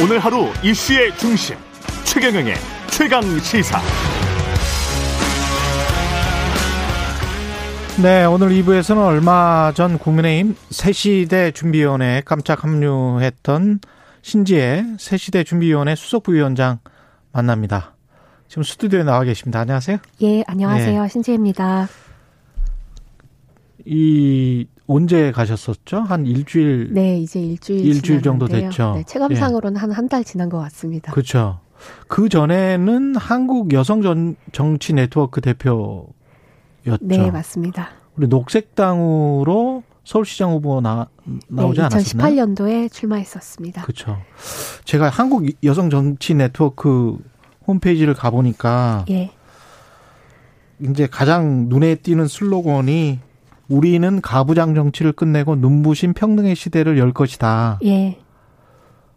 오늘 하루 이슈의 중심 최경영의 최강 시사. 네, 오늘 2부에서는 얼마 전 국민의힘 새시대 준비위원회에 깜짝 합류했던 신지혜 새시대 준비위원회 수석부위원장 만납니다. 지금 스튜디오에 나와 계십니다. 안녕하세요. 예, 안녕하세요. 네. 신지혜입니다. 이 언제 가셨었죠? 한 일주일. 네, 이제 일주일 일주일 정도 됐죠. 네, 체감상으로는 예. 한한 달 지난 것 같습니다. 그렇죠. 그 전에는 한국 여성 전, 정치 네트워크 대표였죠. 네, 맞습니다. 우리 녹색당으로 서울시장 후보 나, 나오지 네, 않았었나요? 2018년도에 출마했었습니다. 그렇죠. 제가 한국 여성 정치 네트워크 홈페이지를 가보니까 예. 이제 가장 눈에 띄는 슬로건이 우리는 가부장 정치를 끝내고 눈부신 평등의 시대를 열 것이다. 예.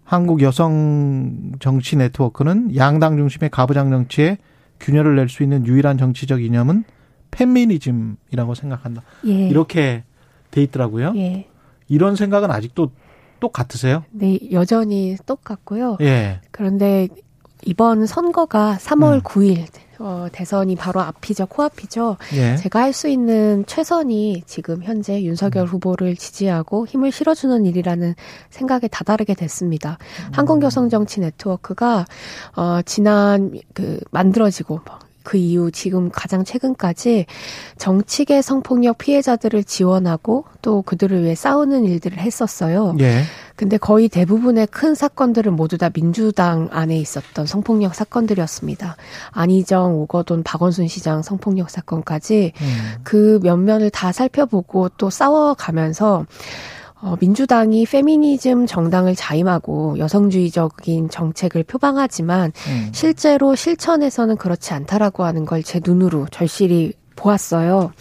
한국 여성 정치 네트워크는 양당 중심의 가부장 정치에 균열을 낼 수 있는 유일한 정치적 이념은 페미니즘이라고 생각한다. 예. 이렇게 돼 있더라고요. 예. 이런 생각은 아직도 똑같으세요? 네, 여전히 똑같고요. 예. 그런데 이번 선거가 3월 음. 9일 어, 대선이 바로 앞이죠, 코앞이죠. 예. 제가 할 수 있는 최선이 지금 현재 윤석열 음. 후보를 지지하고 힘을 실어주는 일이라는 생각에 다다르게 됐습니다. 음. 한국여성 정치 네트워크가 어, 지난 그 만들어지고 그 이후 지금 가장 최근까지 정치계 성폭력 피해자들을 지원하고 또 그들을 위해 싸우는 일들을 했었어요. 예. 근데 거의 대부분의 큰 사건들은 모두 다 민주당 안에 있었던 성폭력 사건들이었습니다. 안희정, 오거돈, 박원순 시장 성폭력 사건까지 음. 그 면면을 다 살펴보고 또 싸워가면서 어, 민주당이 페미니즘 정당을 자임하고 여성주의적인 정책을 표방하지만 음. 실제로 실천에서는 그렇지 않다라고 하는 걸 제 눈으로 절실히 보았어요.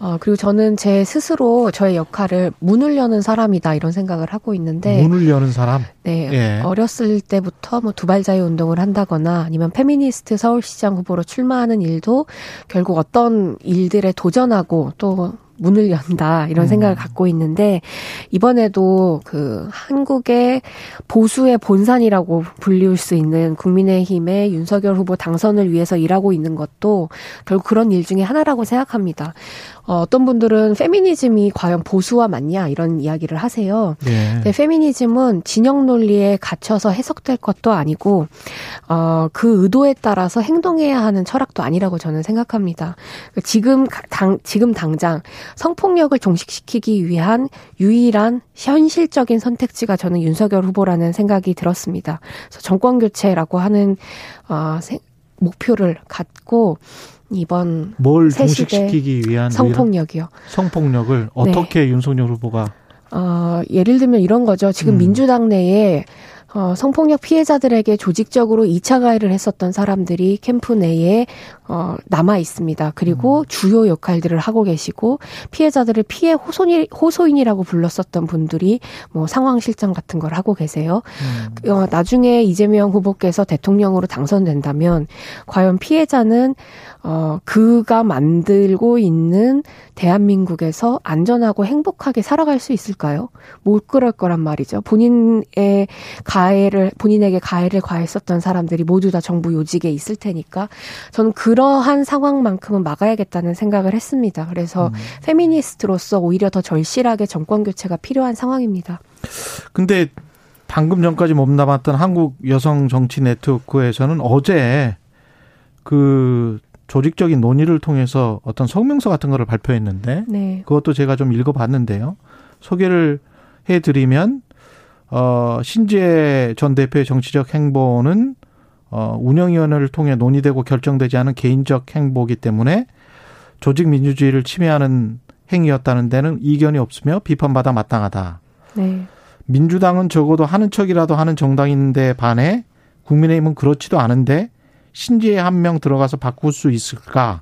어, 그리고 저는 제 스스로 저의 역할을 문을 여는 사람이다 이런 생각을 하고 있는데 문을 여는 사람? 네. 예. 어렸을 때부터 뭐 두발자유 운동을 한다거나 아니면 페미니스트 서울시장 후보로 출마하는 일도 결국 어떤 일들에 도전하고 또 문을 연다 이런 음. 생각을 갖고 있는데 이번에도 그 한국의 보수의 본산이라고 불리울 수 있는 국민의힘의 윤석열 후보 당선을 위해서 일하고 있는 것도 결국 그런 일 중에 하나라고 생각합니다. 어, 어떤 분들은 페미니즘이 과연 보수와 맞냐 이런 이야기를 하세요. 네. 근데 페미니즘은 진영 논리에 갇혀서 해석될 것도 아니고 어, 그 의도에 따라서 행동해야 하는 철학도 아니라고 저는 생각합니다. 지금 당 지금 당장 성폭력을 종식시키기 위한 유일한 현실적인 선택지가 저는 윤석열 후보라는 생각이 들었습니다. 그래서 정권 교체라고 하는 어, 목표를 갖고 이번 뭘 종식시키기 위한 성폭력이요. 성폭력을 어떻게 네. 윤석열 후보가 어, 예를 들면 이런 거죠. 지금 음. 민주당 내에 어, 성폭력 피해자들에게 조직적으로 2차 가해를 했었던 사람들이 캠프 내에 어, 남아 있습니다. 그리고 음. 주요 역할들을 하고 계시고 피해자들을 피해 호소인, 호소인이라고 불렀었던 분들이 뭐 상황 실장 같은 걸 하고 계세요. 음. 어, 나중에 이재명 후보께서 대통령으로 당선된다면 과연 피해자는 어, 그가 만들고 있는 대한민국에서 안전하고 행복하게 살아갈 수 있을까요? 못 그럴 거란 말이죠. 본인의 가 해를, 본인에게 가해를 가했었던 사람들이 모두 다 정부 요직에 있을 테니까 저는 그러한 상황만큼은 막아야겠다는 생각을 했습니다. 그래서 음. 페미니스트로서 오히려 더 절실하게 정권 교체가 필요한 상황입니다. 근데 방금 전까지 몸담았던 한국 여성 정치 네트워크에서는 어제 그 조직적인 논의를 통해서 어떤 성명서 같은 거를 발표했는데 네. 그것도 제가 좀 읽어봤는데요. 소개를 해드리면 어 신재 전 대표의 정치적 행보는 어 운영위원회를 통해 논의되고 결정되지 않은 개인적 행보기 때문에 조직 민주주의를 침해하는 행위였다는 데는 이견이 없으며 비판받아 마땅하다. 네. 민주당은 적어도 하는 척이라도 하는 정당인데 반해 국민의힘은 그렇지도 않은데 신지에 한 명 들어가서 바꿀 수 있을까?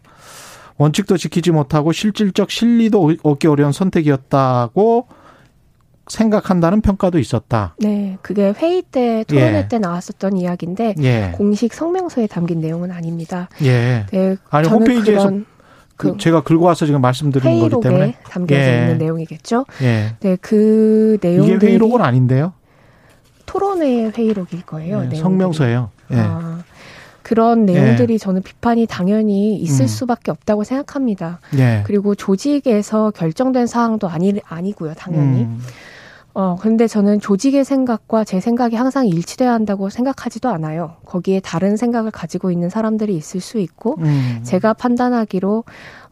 원칙도 지키지 못하고 실질적 실리도 얻기 어려운 선택이었다고 생각한다는 평가도 있었다. 네, 그게 회의 때 토론회 예. 때 나왔었던 이야기인데 예. 공식 성명서에 담긴 내용은 아닙니다. 예. 네, 아니 홈페이지에서 그, 그 제가 긁어 와서 지금 말씀드린 거기 때문에 담겨져 예. 있는 내용이겠죠. 예. 네, 그 내용들이 이게 회의록은 아닌데요. 토론회 회의록일 거예요. 네, 성명서예요. 예. 아, 그런 내용들이 예. 저는 비판이 당연히 있을 음. 수밖에 없다고 생각합니다. 예. 그리고 조직에서 결정된 사항도 아니 아니고요, 당연히. 음. 어, 근데 저는 조직의 생각과 제 생각이 항상 일치돼야 한다고 생각하지도 않아요. 거기에 다른 생각을 가지고 있는 사람들이 있을 수 있고, 음. 제가 판단하기로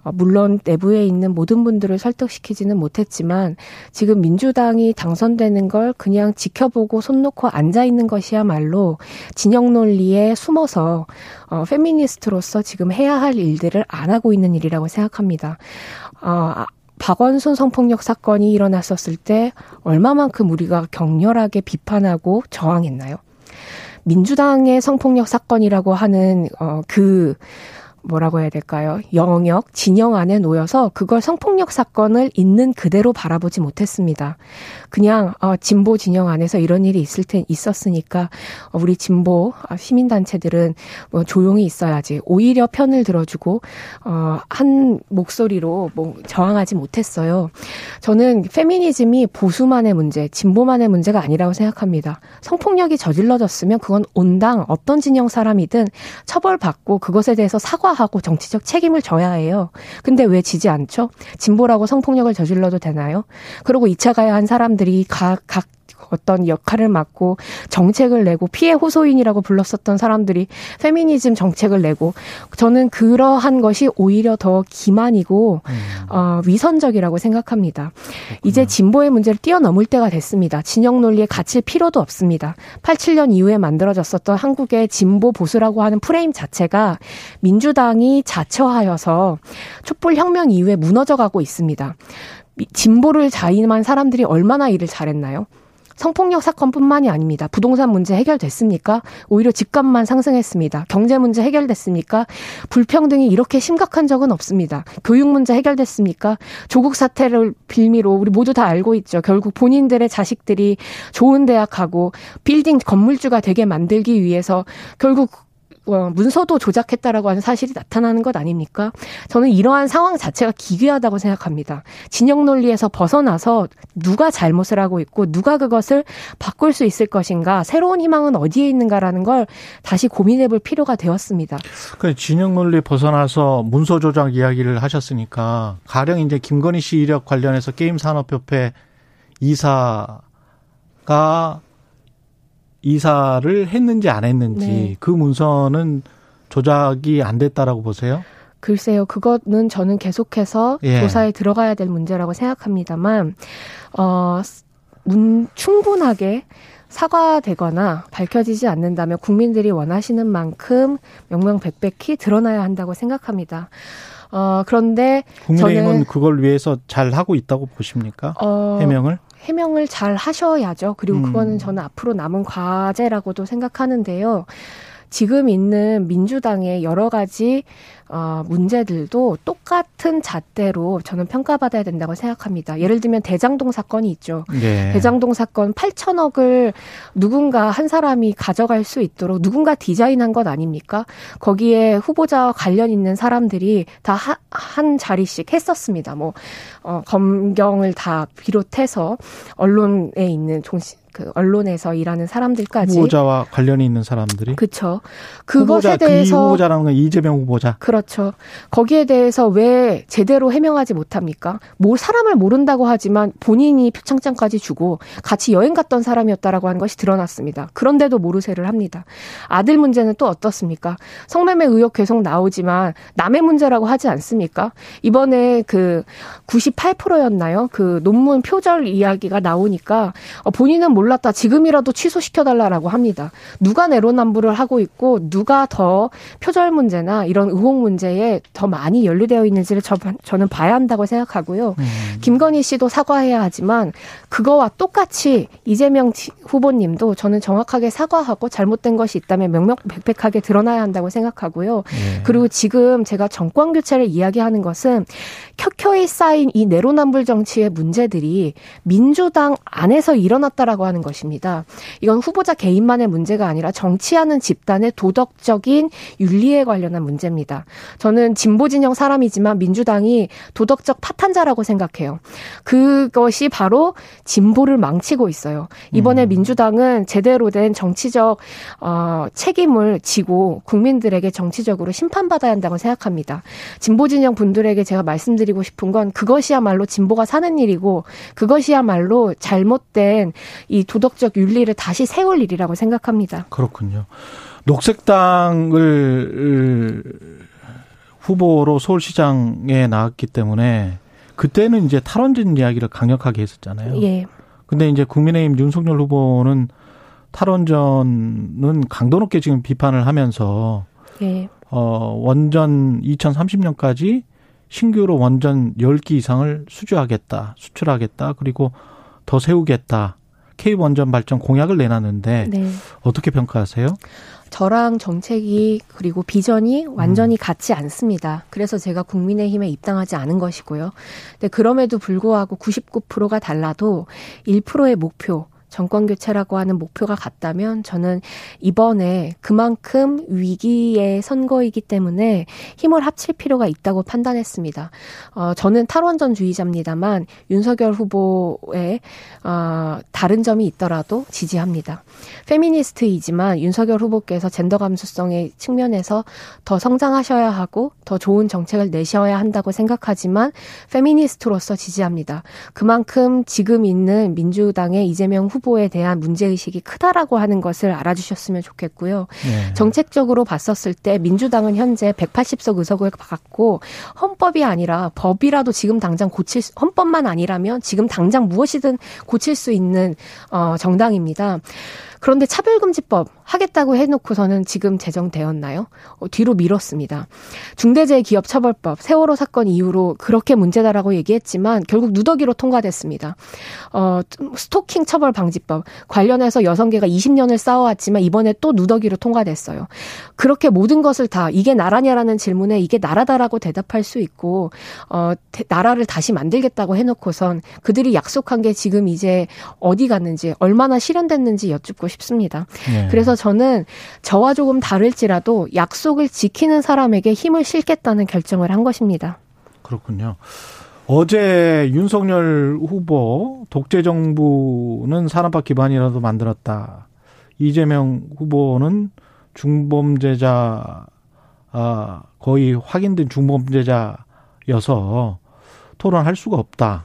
어, 물론 내부에 있는 모든 분들을 설득시키지는 못했지만 지금 민주당이 당선되는 걸 그냥 지켜보고 손 놓고 앉아 있는 것이야말로 진영 논리에 숨어서 어, 페미니스트로서 지금 해야 할 일들을 안 하고 있는 일이라고 생각합니다. 어, 아, 박원순 성폭력 사건이 일어났었을 때 얼마만큼 우리가 격렬하게 비판하고 저항했나요? 민주당의 성폭력 사건이라고 하는 어 그 뭐라고 해야 될까요? 영역, 진영 안에 놓여서 그걸 성폭력 사건을 있는 그대로 바라보지 못했습니다. 그냥 어, 진보 진영 안에서 이런 일이 있을 테 있었으니까 어, 우리 진보 아, 시민 단체들은 뭐 조용히 있어야지. 오히려 편을 들어주고 어, 한 목소리로 뭐 저항하지 못했어요. 저는 페미니즘이 보수만의 문제, 진보만의 문제가 아니라고 생각합니다. 성폭력이 저질러졌으면 그건 온당 어떤 진영 사람이든 처벌받고 그것에 대해서 사과 하고 정치적 책임을 져야 해요. 근데 왜 지지 않죠? 진보라고 성폭력을 저질러도 되나요? 그리고 2차 가야 한 사람들 사람들이 각, 각 어떤 역할을 맡고 정책을 내고 피해 호소인이라고 불렀었던 사람들이 페미니즘 정책을 내고 저는 그러한 것이 오히려 더 기만이고 음. 어, 위선적이라고 생각합니다. 그렇구나. 이제 진보의 문제를 뛰어넘을 때가 됐습니다. 진영 논리에 갇힐 필요도 없습니다. 87년 이후에 만들어졌었던 한국의 진보 보수라고 하는 프레임 자체가 민주당이 자처하여서 촛불 혁명 이후에 무너져가고 있습니다. 진보를 자임한 사람들이 얼마나 일을 잘했나요? 성폭력 사건뿐만이 아닙니다. 부동산 문제 해결됐습니까? 오히려 집값만 상승했습니다. 경제 문제 해결됐습니까? 불평등이 이렇게 심각한 적은 없습니다. 교육 문제 해결됐습니까? 조국 사태를 빌미로 우리 모두 다 알고 있죠. 결국 본인들의 자식들이 좋은 대학 가고 빌딩 건물주가 되게 만들기 위해서 결국 어, 문서도 조작했다라고 하는 사실이 나타나는 것 아닙니까? 저는 이러한 상황 자체가 기괴하다고 생각합니다. 진영 논리에서 벗어나서 누가 잘못을 하고 있고 누가 그것을 바꿀 수 있을 것인가, 새로운 희망은 어디에 있는가라는 걸 다시 고민해 볼 필요가 되었습니다. 그 진영 논리 벗어나서 문서 조작 이야기를 하셨으니까 가령 이제 김건희 씨 이력 관련해서 게임 산업협회 이사가 이사를 했는지 안 했는지 네. 그 문서는 조작이 안 됐다라고 보세요? 글쎄요, 그거는 저는 계속해서 예. 조사에 들어가야 될 문제라고 생각합니다만, 어, 문, 충분하게 사과되거나 밝혀지지 않는다면 국민들이 원하시는 만큼 명명백백히 드러나야 한다고 생각합니다. 어, 그런데 국민의힘은 저는 그걸 위해서 잘 하고 있다고 보십니까? 어, 해명을? 해명을 잘 하셔야죠. 그리고 음. 그거는 저는 앞으로 남은 과제라고도 생각하는데요. 지금 있는 민주당의 여러 가지 어, 문제들도 똑같은 잣대로 저는 평가받아야 된다고 생각합니다. 예를 들면 대장동 사건이 있죠. 네. 대장동 사건 8천억을 누군가 한 사람이 가져갈 수 있도록 누군가 디자인한 것 아닙니까? 거기에 후보자와 관련 있는 사람들이 다 한 자리씩 했었습니다. 뭐 어, 검경을 다 비롯해서 언론에 있는 종신 그 언론에서 일하는 사람들까지 후보자와 관련이 있는 사람들이 그렇죠. 그것에 대해서 그 후보자라는 건 이재명 후보자. 그 렇죠. 거기에 대해서 왜 제대로 해명하지 못합니까? 뭐 사람을 모른다고 하지만 본인이 표창장까지 주고 같이 여행 갔던 사람이었다라고 하는 것이 드러났습니다. 그런데도 모르쇠를 합니다. 아들 문제는 또 어떻습니까? 성매매 의혹 계속 나오지만 남의 문제라고 하지 않습니까? 이번에 그 98%였나요? 그 논문 표절 이야기가 나오니까 어, 본인은 몰랐다. 지금이라도 취소시켜달라라고 합니다. 누가 내로남불을 하고 있고 누가 더 표절 문제나 이런 의혹 문제에 더 많이 연루되어 있는지를 저, 저는 봐야 한다고 생각하고요. 음. 김건희 씨도 사과해야 하지만 그거와 똑같이 이재명 후보님도 저는 정확하게 사과하고 잘못된 것이 있다면 명명백백하게 드러나야 한다고 생각하고요. 네. 그리고 지금 제가 정권 교체를 이야기하는 것은 켜켜이 쌓인 이 내로남불 정치의 문제들이 민주당 안에서 일어났다라고 하는 것입니다. 이건 후보자 개인만의 문제가 아니라 정치하는 집단의 도덕적인 윤리에 관련한 문제입니다. 저는 진보 진영 사람이지만 민주당이 도덕적 파탄자라고 생각해요. 그것이 바로 진보를 망치고 있어요. 이번에 음. 민주당은 제대로 된 정치적 어, 책임을 지고 국민들에게 정치적으로 심판받아야 한다고 생각합니다. 진보 진영 분들에게 제가 말씀드리고 싶은 건 그것이야말로 진보가 사는 일이고 그것이야말로 잘못된 이 도덕적 윤리를 다시 세울 일이라고 생각합니다. 그렇군요. 녹색당을 후보로 서울시장에 나왔기 때문에 그때는 이제 탈원전 이야기를 강력하게 했었잖아요. 예. 근데 이제 국민의힘 윤석열 후보는 탈원전은 강도 높게 지금 비판을 하면서 예. 어 원전 2030년까지 신규로 원전 10기 이상을 수주하겠다, 수출하겠다, 그리고 더 세우겠다. K 원전 발전 공약을 내놨는데 네. 어떻게 평가하세요? 저랑 정책이 그리고 비전이 완전히 음. 같지 않습니다. 그래서 제가 국민의힘에 입당하지 않은 것이고요. 근데 그럼에도 불구하고 99%가 달라도 1%의 목표 정권 교체라고 하는 목표가 같다면 저는 이번에 그만큼 위기의 선거이기 때문에 힘을 합칠 필요가 있다고 판단했습니다. 어, 저는 탈원전주의자입니다만 윤석열 후보의 어, 다른 점이 있더라도 지지합니다. 페미니스트이지만 윤석열 후보께서 젠더 감수성의 측면에서 더 성장하셔야 하고 더 좋은 정책을 내셔야 한다고 생각하지만 페미니스트로서 지지합니다. 그만큼 지금 있는 민주당의 이재명 후보 후보에 대한 문제의식이 크다라고 하는 것을 알아주셨으면 좋겠고요. 네. 정책적으로 봤었을 때 민주당은 현재 180석 의석을 갖고 헌법이 아니라 법이라도 지금 당장 고칠 수, 헌법만 아니라면 지금 당장 무엇이든 고칠 수 있는 어 정당입니다. 그런데 차별금지법 하겠다고 해놓고서는 지금 제정되었나요? 어, 뒤로 미뤘습니다. 중대재해기업처벌법 세월호 사건 이후로 그렇게 문제다라고 얘기했지만 결국 누더기로 통과됐습니다. 어, 스토킹 처벌 방지법 관련해서 여성계가 20년을 싸워왔지만 이번에 또 누더기로 통과됐어요. 그렇게 모든 것을 다 이게 나라냐라는 질문에 이게 나라다라고 대답할 수 있고 어, 나라를 다시 만들겠다고 해놓고선 그들이 약속한 게 지금 이제 어디 갔는지 얼마나 실현됐는지 여쭙고 싶습니다. 네. 그래서 저는 저와 조금 다를지라도 약속을 지키는 사람에게 힘을 실겠다는 결정을 한 것입니다. 그렇군요. 어제 윤석열 후보 독재 정부는 산업화 기반이라도 만들었다. 이재명 후보는 중범죄자 아 거의 확인된 중범죄자여서 토론할 수가 없다.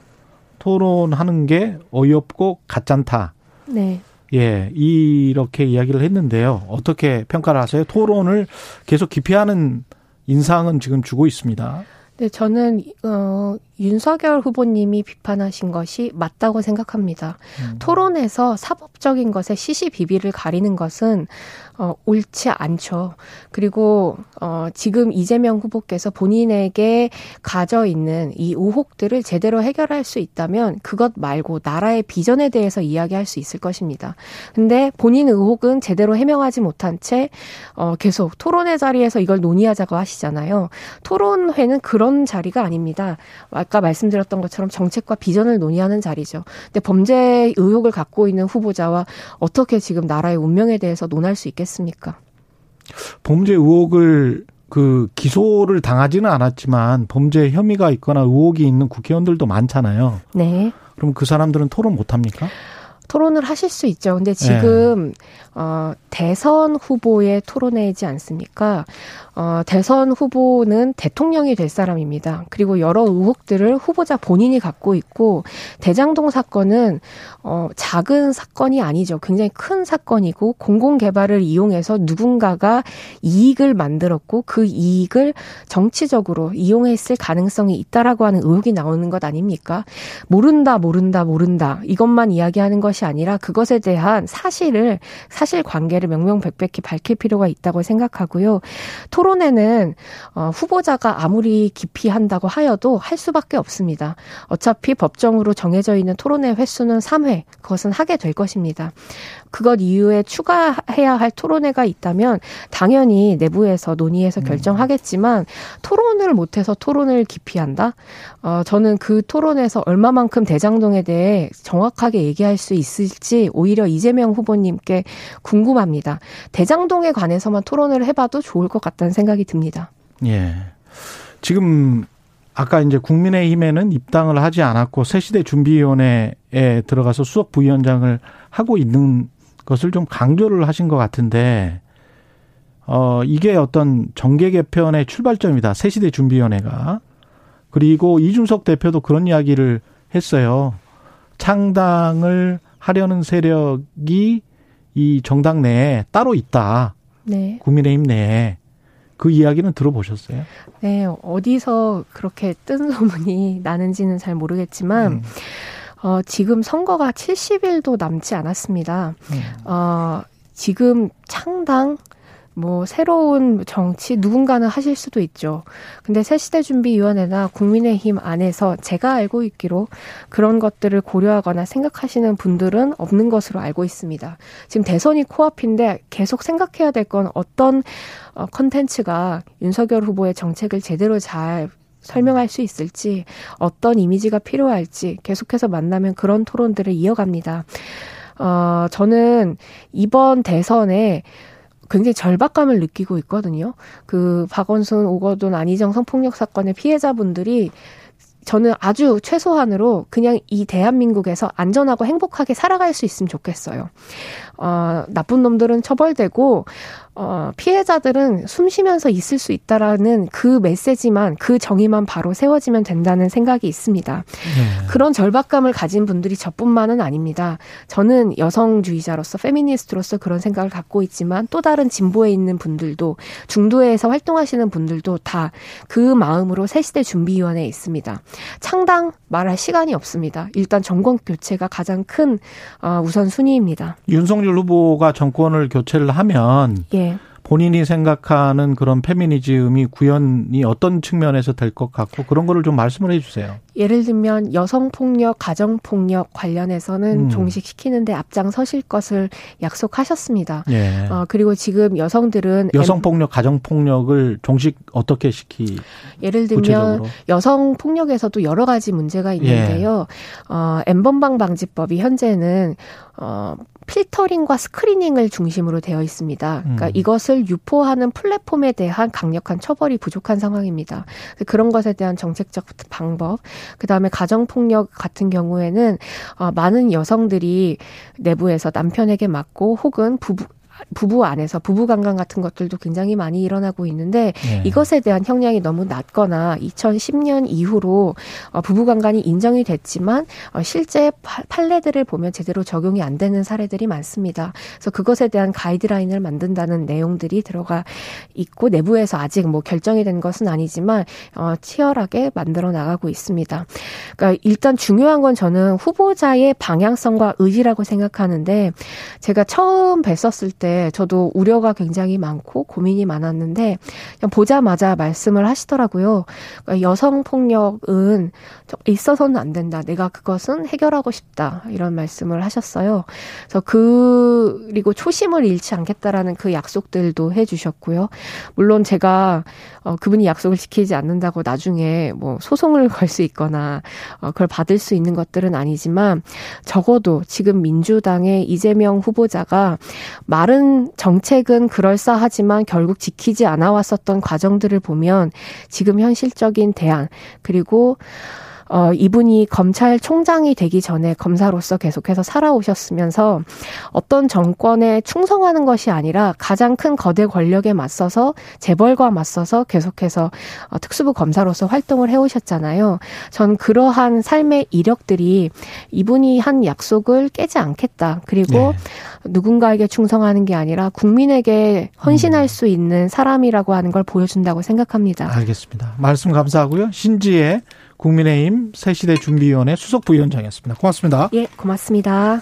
토론하는 게 어이없고 가짠다. 네. 예, 이렇게 이야기를 했는데요. 어떻게 평가를 하세요? 토론을 계속 기피하는 인상은 지금 주고 있습니다. 네, 저는 어 윤석열 후보님이 비판하신 것이 맞다고 생각합니다. 음. 토론에서 사법적인 것에 시시비비를 가리는 것은 어, 옳지 않죠. 그리고 어, 지금 이재명 후보께서 본인에게 가져 있는 이 의혹들을 제대로 해결할 수 있다면 그것 말고 나라의 비전에 대해서 이야기할 수 있을 것입니다. 근데 본인 의혹은 제대로 해명하지 못한 채 어, 계속 토론회 자리에서 이걸 논의하자고 하시잖아요. 토론회는 그런 자리가 아닙니다. 아까 말씀드렸던 것처럼 정책과 비전을 논의하는 자리죠. 근데 범죄 의혹을 갖고 있는 후보자와 어떻게 지금 나라의 운명에 대해서 논할 수 있겠습니까? 범죄 의혹을 그 기소를 당하지는 않았지만 범죄 혐의가 있거나 의혹이 있는 국회의원들도 많잖아요. 네. 그럼 그 사람들은 토론 못 합니까? 토론을 하실 수 있죠. 근데 지금 네. 어, 대선 후보의 토론회이지 않습니까? 어, 대선 후보는 대통령이 될 사람입니다. 그리고 여러 의혹들을 후보자 본인이 갖고 있고 대장동 사건은 어, 작은 사건이 아니죠. 굉장히 큰 사건이고 공공 개발을 이용해서 누군가가 이익을 만들었고 그 이익을 정치적으로 이용했을 가능성이 있다라고 하는 의혹이 나오는 것 아닙니까? 모른다, 모른다, 모른다 이것만 이야기하는 것이 아니라 그것에 대한 사실을 사실 관계를 명명백백히 밝힐 필요가 있다고 생각하고요. 토론회는 어, 후보자가 아무리 깊이 한다고 하여도 할 수밖에 없습니다. 어차피 법정으로 정해져 있는 토론회 횟수는 3회. 그것은 하게 될 것입니다. 그것 이후에 추가해야 할 토론회가 있다면 당연히 내부에서 논의해서 음. 결정하겠지만 토론을 못해서 토론을 기피한다? 어, 저는 그 토론에서 얼마만큼 대장동에 대해 정확하게 얘기할 수 있 을지 오히려 이재명 후보님께 궁금합니다. 대장동에 관해서만 토론을 해봐도 좋을 것 같다는 생각이 듭니다. 예. 지금 아까 이제 국민의힘에는 입당을 하지 않았고 새시대 준비위원회에 들어가서 수석 부위원장을 하고 있는 것을 좀 강조를 하신 것 같은데 어 이게 어떤 정계 개편의 출발점이다. 새시대 준비위원회가 그리고 이준석 대표도 그런 이야기를 했어요. 창당을 하려는 세력이 이 정당 내에 따로 있다. 네. 국민의힘 내에 그 이야기는 들어보셨어요? 네, 어디서 그렇게 뜬 소문이 나는지는 잘 모르겠지만, 음. 어, 지금 선거가 70일도 남지 않았습니다. 음. 어, 지금 창당, 뭐 새로운 정치 누군가는 하실 수도 있죠. 근데 새 시대 준비위원회나 국민의힘 안에서 제가 알고 있기로 그런 것들을 고려하거나 생각하시는 분들은 없는 것으로 알고 있습니다. 지금 대선이 코앞인데 계속 생각해야 될 건 어떤 어, 컨텐츠가 윤석열 후보의 정책을 제대로 잘 설명할 수 있을지 어떤 이미지가 필요할지 계속해서 만나면 그런 토론들을 이어갑니다. 어, 저는 이번 대선에 굉장히 절박감을 느끼고 있거든요. 그 박원순, 오거돈, 안희정 성폭력 사건의 피해자분들이 저는 아주 최소한으로 그냥 이 대한민국에서 안전하고 행복하게 살아갈 수 있으면 좋겠어요. 어, 나쁜 놈들은 처벌되고, 어, 피해자들은 숨 쉬면서 있을 수 있다라는 그 메시지만, 그 정의만 바로 세워지면 된다는 생각이 있습니다. 네. 그런 절박감을 가진 분들이 저뿐만은 아닙니다. 저는 여성주의자로서, 페미니스트로서 그런 생각을 갖고 있지만, 또 다른 진보에 있는 분들도, 중도에서 활동하시는 분들도 다 그 마음으로 새시대 준비위원회에 있습니다. 창당 말할 시간이 없습니다. 일단 정권 교체가 가장 큰, 어, 우선 순위입니다. 윤석열 윤석열 후보가 정권을 교체를 하면 예. 본인이 생각하는 그런 페미니즘이 구현이 어떤 측면에서 될 것 같고 그런 거를 좀 말씀을 해주세요. 예를 들면 여성 폭력, 가정 폭력 관련해서는 음. 종식시키는데 앞장서실 것을 약속하셨습니다. 예. 어, 그리고 지금 여성들은 여성 폭력, 가정 폭력을 종식 어떻게 시키? 예를 들면 구체적으로? 여성 폭력에서도 여러 가지 문제가 있는데요. 예. 어, 엠번방 방지법이 현재는 어, 필터링과 스크리닝을 중심으로 되어 있습니다. 그러니까 음. 이것을 유포하는 플랫폼에 대한 강력한 처벌이 부족한 상황입니다. 그런 것에 대한 정책적 방법, 그 다음에 가정폭력 같은 경우에는 어, 많은 여성들이 내부에서 남편에게 맞고 혹은 부부, 부부 안에서 부부 강간 같은 것들도 굉장히 많이 일어나고 있는데 네. 이것에 대한 형량이 너무 낮거나 2010년 이후로 어, 부부 강간이 인정이 됐지만 어, 실제 판례들을 보면 제대로 적용이 안 되는 사례들이 많습니다. 그래서 그것에 대한 가이드라인을 만든다는 내용들이 들어가 있고 내부에서 아직 뭐 결정이 된 것은 아니지만 어, 치열하게 만들어 나가고 있습니다. 그러니까 일단 중요한 건 저는 후보자의 방향성과 의지라고 생각하는데 제가 처음 뵀었을 때 저도 우려가 굉장히 많고 고민이 많았는데 보자마자 말씀을 하시더라고요. 그러니까 여성 폭력은 있어서는 안 된다. 내가 그것은 해결하고 싶다. 이런 말씀을 하셨어요. 그래서 그 그리고 초심을 잃지 않겠다라는 그 약속들도 해주셨고요. 물론 제가 어, 그분이 약속을 지키지 않는다고 나중에 뭐 소송을 걸 수 있거나 어, 그걸 받을 수 있는 것들은 아니지만 적어도 지금 민주당의 이재명 후보자가 말은 정책은 그럴싸하지만 결국 지키지 않아 왔었던 과정들을 보면 지금 현실적인 대안 그리고 어, 이분이 검찰총장이 되기 전에 검사로서 계속해서 살아오셨으면서 어떤 정권에 충성하는 것이 아니라 가장 큰 거대 권력에 맞서서 재벌과 맞서서 계속해서 어, 특수부 검사로서 활동을 해오셨잖아요. 전 그러한 삶의 이력들이 이분이 한 약속을 깨지 않겠다. 그리고 네. 누군가에게 충성하는 게 아니라 국민에게 헌신할 음. 수 있는 사람이라고 하는 걸 보여준다고 생각합니다. 알겠습니다. 말씀 감사하고요. 신지의 국민의힘 새시대 준비위원회 수석 부위원장이었습니다. 고맙습니다. 예, 고맙습니다.